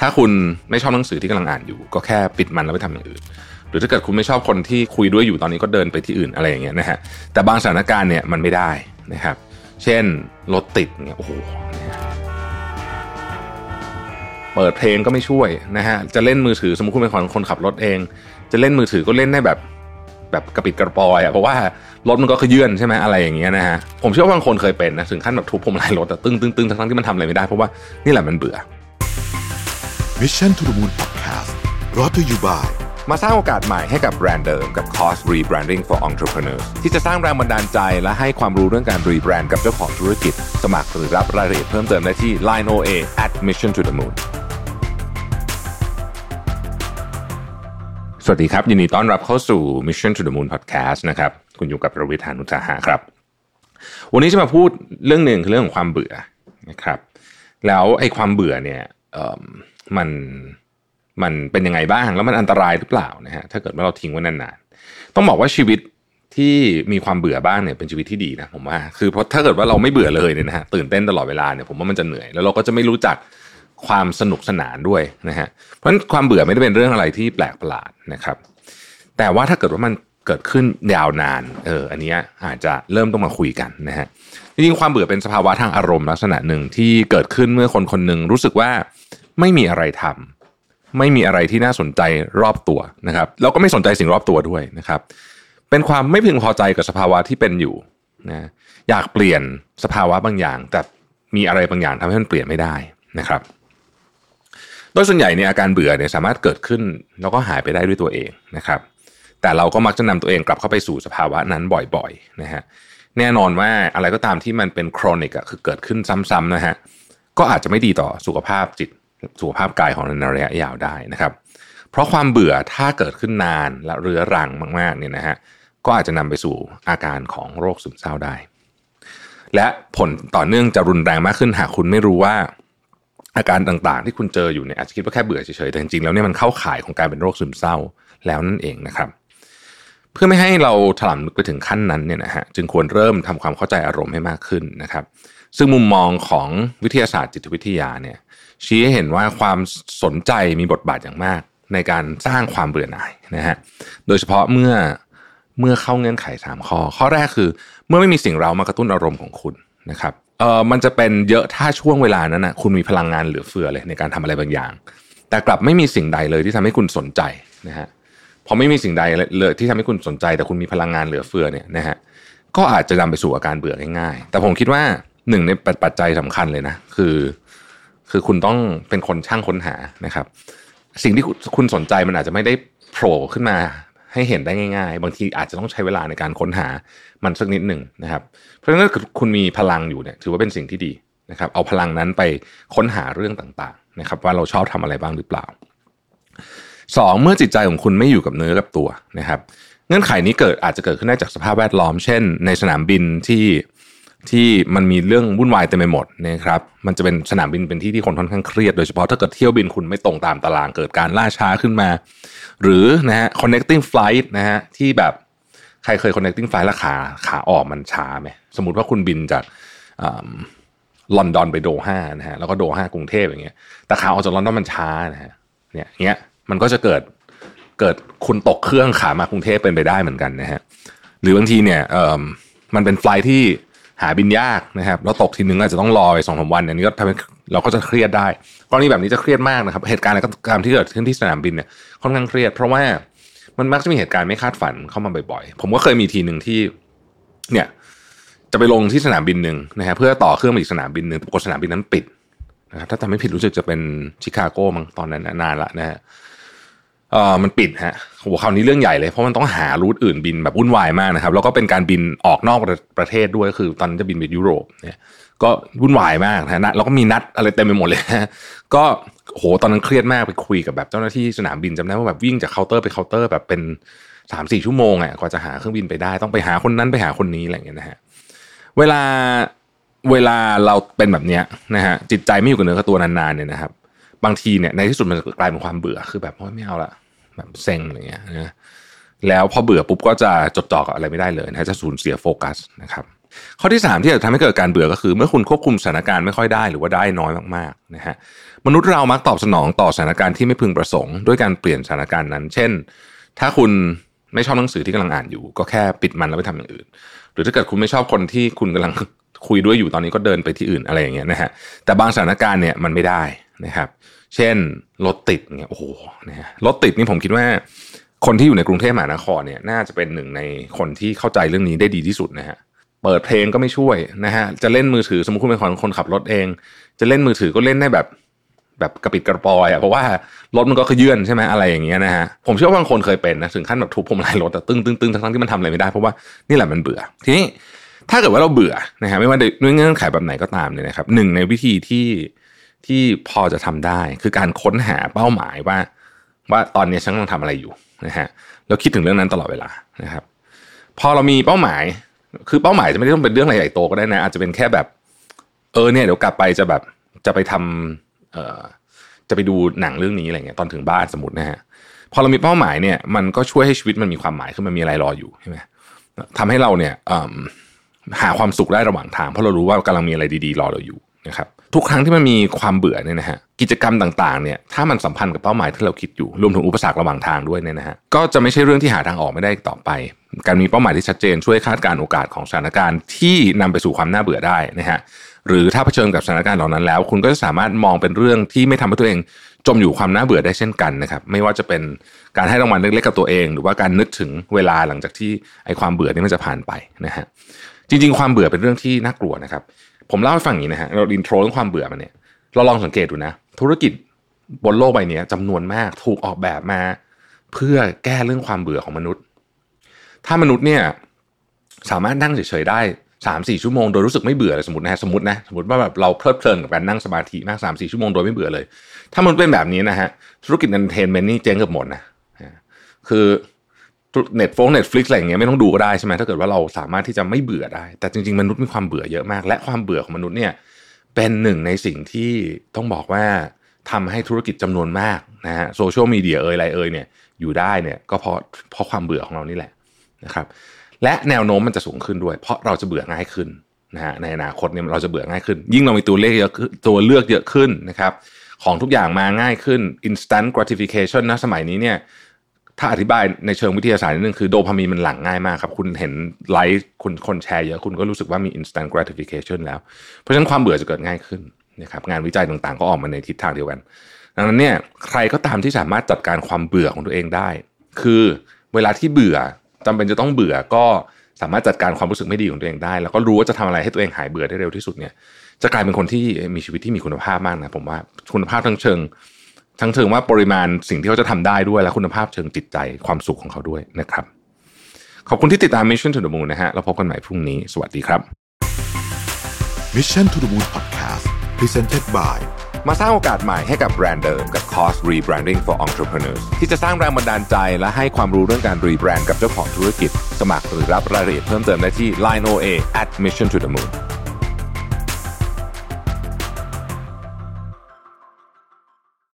ถ้าคุณไม่ชอบหนังสือที่กำลังอ่านอยู่ ก็แค่ปิดมันแล้วไปทำอย่างอื่น หรือถ้าเกิดคุณไม่ชอบคนที่คุยด้วยอยู่ตอนนี้ก็เดินไปที่อื่นอะไรอย่างเงี้ยนะฮะแต่บางสถานการณ์เนี่ยมันไม่ได้นะครับ เช่นรถติดเนี่ยโอ้โหเปิดเพลงก็ไม่ช่วยนะฮะจะเล่นมือถือสมมติคุณเป็นคนขับรถเอง จะเล่นมือถือก็เล่นได้แบบแบบกระปิดกระปอยอะเพราะว่ารถมันก็ขยื่นใช่ไหมอะไรอย่างเงี้ยนะฮะผมเชื่อว่าบางคนเคยเป็นนะถึงขั้นแบบทุบพวงมาลัยรถตึ้งตึ้งตึ้งทั้งที่มันทำอะไรไม่ได้เพราะว่านี่แหละมันเบื่อ Mission to the Moon Podcast รอ t ธออยู่บ่ายมาสร้างโอกาสใหม่ให้กับแบรนด์เดิมกับ Cost Rebranding for Entrepreneurs ที่จะสร้างแรงบันดาลใจและให้ความรู้เรื่องการรีแบรนด์กับเจ้าของธุรกิจ สมัครหรือรับรายละเอียดเพิ่มเติมได้ที่ line oa at mission to the moon สวัสดีครับ ยินดีต้อนรับเข้าสู่ Mission to the Moon Podcast นะครับ คุณอยู่กับประวิทยานุสาหะครับ วันนี้จะมาพูดเรื่องหนึ่งคือเรื่องของความเบื่อนะครับ แล้วไอ้ความเบื่อเนี่ย มันมันเป็นยังไงบ้าง แล้วมันอันตรายหรือเปล่านะฮะถ้าเกิดว่าเราทิ้งไว้นานๆต้องบอกว่าชีวิตที่มีความเบื่อบ้างเนี่ยเป็นชีวิตที่ดีนะผมว่าคือเพราะถ้าเกิดว่าเราไม่เบื่อเลยเนี่ยนะฮะตื่นเต้นตลอดเวลาเนี่ยผมว่ามันจะเหนื่อย แล้วเราก็จะไม่รู้จักความสนุกสนานด้วยนะฮะเพราะฉะนั้นความเบื่อไม่ได้เป็นเรื่องอะไรที่แปลกประหลาดนะครับ แต่ว่าถ้าเกิดว่ามันเกิดขึ้นยาวนานเอออันนี้อาจจะเริ่มต้องมาคุยกันนะฮะจริงๆความเบื่อเป็นสภาวะทางอารมณ์ลักษณะหนึ่งที่เกิดขึ้นเมื่อคนคนหนึ่งรู้สึกว่า ไม่มีอะไรทำไม่มีอะไรที่น่าสนใจรอบตัวนะครับแล้วก็ไม่สนใจสิ่งรอบตัวด้วยนะครับ เป็นความไม่พึงพอใจกับสภาวะที่เป็นอยู่นะอยากเปลี่ยนสภาวะบางอย่าง แต่มีอะไรบางอย่างทำให้มันเปลี่ยนไม่ได้นะครับ โดยส่วนใหญ่เนี่ยอาการเบื่อเนี่ยสามารถเกิดขึ้นแล้วก็หายไปได้ด้วยตัวเองนะครับ แต่เราก็มักจะนำตัวเองกลับเข้าไปสู่สภาวะนั้นบ่อยๆนะฮะแน่นอนว่าอะไรก็ตามที่มันเป็นโครนิกอะคือเกิดขึ้นซ้ำๆนะฮะก็อาจจะไม่ดีต่อสุขภาพจิต สุขภาพกายของเราในระยะยาวได้นะครับ เพราะความเบื่อถ้าเกิดขึ้นนานและเรื้อรังมากๆเนี่ยนะฮะก็อาจจะนำไปสู่อาการของโรคซึมเศร้าได้ และผลต่อเนื่องจะรุนแรงมากขึ้นหากคุณไม่รู้ว่าอาการต่างๆ ที่คุณเจออยู่เนี่ยอาจจะคิดว่าแค่เบื่อเฉยๆแต่จริงๆแล้วเนี่ยมันเข้าข่ายของการเป็นโรคซึมเศร้าแล้วนั่นเองนะครับ เพื่อไม่ให้เราถลำลึกไปถึงขั้นนั้นเนี่ยนะฮะจึงควรเริ่มทำความเข้าใจอารมณ์ให้มากขึ้นนะครับ ซึ่งมุมมองของวิทยาศาสตร์จิตวิทยาเนี่ยชี้ให้เห็นว่าความสนใจมีบทบาทอย่างมาก ในการสร้างความเบื่อหน่ายนะฮะโดยเฉพาะเมื่อเมื่อเข้าเงื่อนไข 3 ข้อ ข้อแรกคือ เมื่อไม่มีสิ่งเรามากระตุ้นอารมณ์ของคุณนะครับเออมันจะเป็นเยอะถ้าช่วงเวลานั้นนะคุณมีพลังงานเหลือเฟือเลยในการทำอะไรบางอย่าง แต่กลับไม่มีสิ่งใดเลยที่ทำให้คุณสนใจนะฮะพอไม่มีสิ่งใดเลยที่ทำให้คุณสนใจ แต่คุณมีพลังงานเหลือเฟือเนี่ยนะฮะก็อาจจะนำไปสู่อาการเบื่อง่ายๆ แต่ผมคิดว่า หนึ่งในปัจจัยสำคัญเลยนะคือ คือคุณต้องเป็นคนช่างค้นหานะครับ สิ่งที่คุณสนใจมันอาจจะไม่ได้โผล่ขึ้นมาให้เห็นได้ง่าย ๆ บางทีอาจจะต้องใช้เวลาในการค้นหามันสักนิดหนึ่งนะครับ เพราะฉะนั้นคุณมีพลังอยู่เนี่ยถือว่าเป็นสิ่งที่ดีนะครับ เอาพลังนั้นไปค้นหาเรื่องต่างๆนะครับ ว่าเราชอบทำอะไรบ้างหรือเปล่าสองเมื่อจิตใจของคุณไม่อยู่กับเนื้อกับตัวนะครับ เงื่อนไขนี้เกิดอาจจะเกิดขึ้นได้จากสภาพแวดล้อม เช่น ในสนามบินที่ ที่มันมีเรื่องวุ่นวายเต็มไปหมดนะครับ มันจะเป็นสนามบินเป็นที่ที่คนค่อนข้างเครียดโดยเฉพาะถ้าเกิดเที่ยวบินคุณไม่ตรงตามตารางเกิดการล่าช้าขึ้นมา หรือนะฮะ connecting flight นะฮะที่แบบใครเคย connecting flight แล้วขาขาออกมันช้าไหมสมมติว่าคุณบินจากลอนดอนไปโดฮานะฮะแล้วก็โดฮากรุงเทพอย่างเงี้ยแต่ขาออกจากลอนดอนมันช้านะฮะเนี่ยเงี้ยมันก็จะเกิดเกิดคุณตกเครื่องขามากรุงเทพเป็นไปได้เหมือนกันนะฮะหรือบางทีเนี่ยเออมันเป็นไฟล์ที่ หาบินยากนะครับแล้วตกทีนึงอาจจะต้องรอไปสองสาวันอันนี้ก็ทำให้เราก็จะเครียดได้กรณีแบบนี้จะเครียดมากนะครับ เหตุการณ์อะไรก็ตามที่เกิดขึ้นที่สนามบินเนี่ยค่อนข้างเครียด เพราะว่ามันมักจะมีเหตุการณ์ไม่คาดฝันเข้ามาบ่อยๆ ผมก็เคยมีทีหนึ่งที่ เนี่ย จะไปลงที่สนามบินหนึ่งนะฮะเพื่อต่อเครื่องไปอีกสนามบินหนึ่งปรากฏสนามบินนั้นปิดนะครับถ้าจำไม่ผิดรู้สึกจะเป็นชิคาโกมั้งตอนนั้นนานละนะฮะ เออมันปิดฮะโหคราวนี้เรื่องใหญ่เลยเพราะมันต้องหา route อื่นบินแบบวุ่นวายมากนะครับ แล้วก็เป็นการบินออกนอกประเทศด้วยคือ ตอนนั้นจะบินไปยุโรปเนี่ยก็วุ่นวายมากนะแล้วก็มีนัดอะไรเต็มไปหมดเลยก็โหตอนนั้นเครียดมากไปคุยกับแบบเจ้าหน้าที่สนามบินจำได้ว่าแบบวิ่งจากเคาน์เตอร์ไปเคาน์เตอร์แบบเป็นสามสี่ชั่วโมงอะกว่าจะหาเครื่องบินไปได้ ต้องไปหาคนนั้นไปหาคนนี้อะไรอย่างเงี้ยนะฮะเวลาเวลาเราเป็นแบบเนี้ยนะฮะจิตใจไม่อยู่กับเนื้อกับตัวนานๆเนี่ยนะครับ บางทีเนี่ยในที่สุดมันกลายเป็นความเบื่อคือแบบไม่เอาละแบบเซ็งอะไรเงี้ยนะแล้วพอเบื่อปุ๊บก็จะจดจ่อกับอะไรไม่ได้เลยนะจะสูญเสียโฟกัสนะครับข้อที่ 3 ที่จะทำให้เกิดการเบื่อก็คือ เมื่อคุณควบคุมสถานการณ์ไม่ค่อยได้หรือว่าได้น้อยมากๆนะฮะมนุษย์เรามักตอบสนองต่อสถานการณ์ที่ไม่พึงประสงค์ด้วยการเปลี่ยนสถานการณ์นั้น เช่น ถ้าคุณไม่ชอบหนังสือที่กำลังอ่านอยู่ ก็แค่ปิดมันแล้วไปทำอย่างอื่น หรือถ้าเกิดคุณไม่ชอบคนที่คุณกำลังคุยด้วยอยู่ตอนนี้ก็เดินไปที่อื่นอะไรอย่างเงี้ยนะฮะแต่บางสถานการณ์เนี่ยมันไม่ได้ นะครับ เช่นรถติดเงี้ยโอ้โหนะฮะรถติดนี่ผมคิดว่า คนที่อยู่ในกรุงเทพมหานครเนี่ยน่าจะเป็นหนึ่งในคนที่เข้าใจเรื่องนี้ได้ดีที่สุดนะฮะเปิดเพลงก็ไม่ช่วยนะฮะจะเล่นมือถือสมมติคุณเป็นคนคนขับรถเอง จะเล่นมือถือก็เล่นได้แบบแบบกระปิดกระปอยอะเพราะว่ารถมันก็ขยื่นใช่ไหมอะไรอย่างเงี้ยนะฮะผมเชื่อว่าบางคนเคยเป็นนะถึงขั้นแบบทุบพวงมาลัยรถแต่ตึ้งตึ้งตึ้งทั้งที่มันทำอะไรไม่ได้เพราะว่านี่แหละมันเบื่อ ทีนี้ถ้าเกิดว่าเราเบื่อนะฮะไม่ว่าด้วยเงื่อนไขแบบไหนก็ตามเนี่ยนะครับหนึ่งในวิธีที่ ที่พอจะทำได้ คือการค้นหาเป้าหมายว่า ว่าตอนนี้ฉันกำลังทำอะไรอยู่นะฮะแล้วคิดถึงเรื่องนั้นตลอดเวลานะครับ พอเรามีเป้าหมาย คือเป้าหมายจะไม่ได้ต้องเป็นเรื่องใหญ่โตก็ได้นะ อาจจะเป็นแค่แบบ เออเนี่ยเดี๋ยวกลับไปจะแบบจะไปทำเอ่อจะไปดูหนังเรื่องนี้อะไรเงี้ยตอนถึงบ้านสมมตินะฮะพอเรามีเป้าหมายเนี่ยมันก็ช่วยให้ชีวิตมันมีความหมายขึ้นมันมีอะไรรออยู่ใช่ไหมทำให้เราเนี่ยหาความสุขได้ระหว่างทาง เพราะเรารู้ว่ากำลังมีอะไรดีๆ รอเราอยู่นะครับ ทุกครั้งที่มันมีความเบื่อเนี่ยนะฮะกิจกรรมต่างๆเนี่ยถ้ามันสัมพันธ์กับเป้าหมายที่เราคิดอยู่รวมถึงอุปสรรคระหว่างทางด้วยเนี่ยนะฮะก็จะไม่ใช่เรื่องที่หาทางออกไม่ได้ต่อไป การมีเป้าหมายที่ชัดเจนช่วยคาดการโอกาสของสถานการณ์ที่นำไปสู่ความน่าเบื่อได้นะฮะหรือถ้าเผชิญกับสถานการณ์เหล่านั้นแล้ว คุณก็จะสามารถมองเป็นเรื่องที่ไม่ทำให้ตัวเองจมอยู่ความน่าเบื่อได้เช่นกันนะครับไม่ว่าจะเป็นการให้รางวัลเล็กๆกับตัวเอง หรือว่าการนึกถึงเวลาหลังจากที่ไอ้ความเบื่อนี้มันจะผ่านไปนะฮะจริง ๆ ความเบื่อเป็นเรื่องที่น่ากลัวนะครับ ผมเล่าให้ฟังอย่างนี้นะฮะเรา intro เรื่องความเบื่อมันเนี่ยเราลองสังเกตดูนะ ธุรกิจบนโลกใบนี้จำนวนมากถูกออกแบบมา เพื่อแก้เรื่องความเบื่อของมนุษย์ ถ้ามนุษย์เนี่ยสามารถนั่งเฉยๆได้สามสี่ชั่วโมงโดยรู้สึกไม่เบื่อเลยสมมตินะฮะสมมตินะสมมติว่าแบบเราเพลิดเพลินกับการนั่งสมาธิมากสามสี่ชั่วโมงโดยไม่เบื่อเลย ถ้ามันเป็นแบบนี้นะฮะธุรกิจ entertainment นี่เจ๊งเกือบหมดนะคือ เน็ตโฟง Netflix อะไรอย่างเงี้ยไม่ต้องดูก็ได้ใช่ไหมถ้าเกิดว่าเราสามารถที่จะไม่เบื่อได้ แต่จริงๆ มนุษย์มีความเบื่อเยอะมาก และความเบื่อของมนุษย์เนี่ยเป็นหนึ่งในสิ่งที่ต้องบอกว่าทำให้ธุรกิจจำนวนมากนะฮะโซเชียลมีเดียเอ่ยอะไรเอ่ยเนี่ยอยู่ได้เนี่ยก็เพราะเพราะความเบื่อของเรานี่แหละนะครับและแนวโน้มมันจะสูงขึ้นด้วย เพราะเราจะเบื่อง่ายขึ้นนะฮะในอนาคตเนี่ยเราจะเบื่อง่ายขึ้น ยิ่งเรามีตัวเลขเยอะตัวเลือกเยอะขึ้นนะครับของทุกอย่างมาง่ายขึ้น instant gratification นะสมัยนี้เนี่ย ถ้าอธิบายในเชิงวิทยาศาสตร์นิดนึงคือโดพามีนมันหลั่งง่ายมากครับ คุณเห็นไลค์คุณคนแชร์เยอะคุณก็รู้สึกว่ามี instant gratification แล้ว เพราะฉะนั้นความเบื่อจะเกิดง่ายขึ้นนะครับงานวิจัยต่างๆ ก็ออกมาในทิศทางเดียวกัน ดังนั้นเนี่ยใครก็ตามที่สามารถจัดการความเบื่อของตัวเองได้ คือเวลาที่เบื่อจำเป็นจะต้องเบื่อก็สามารถจัดการความรู้สึกไม่ดีของตัวเองได้ แล้วก็รู้ว่าจะทำอะไรให้ตัวเองหายเบื่อได้เร็วที่สุดเนี่ยจะกลายเป็นคนที่มีชีวิตที่มีคุณภาพมากนะผมว่าคุณภาพทั้งเชิง ทั้งเชิงว่าปริมาณสิ่งที่เขาจะทำได้ด้วย และคุณภาพเชิงจิตใจความสุขของเขาด้วยนะครับ ขอบคุณที่ติดตาม Mission to the Moon นะฮะเราพบกันใหม่พรุ่งนี้ สวัสดีครับ Mission to the Moon Podcast Presented by มาสร้างโอกาสใหม่ให้กับแบรนด์เดิมกับ Cost Rebranding for Entrepreneurs ที่จะสร้างแรงบันดาลใจและให้ความรู้เรื่องการรีแบรนด์กับเจ้าของธุรกิจ สมัครหรือรับรายละเอียดเพิ่มเติมได้ที่ line oa at mission to the moon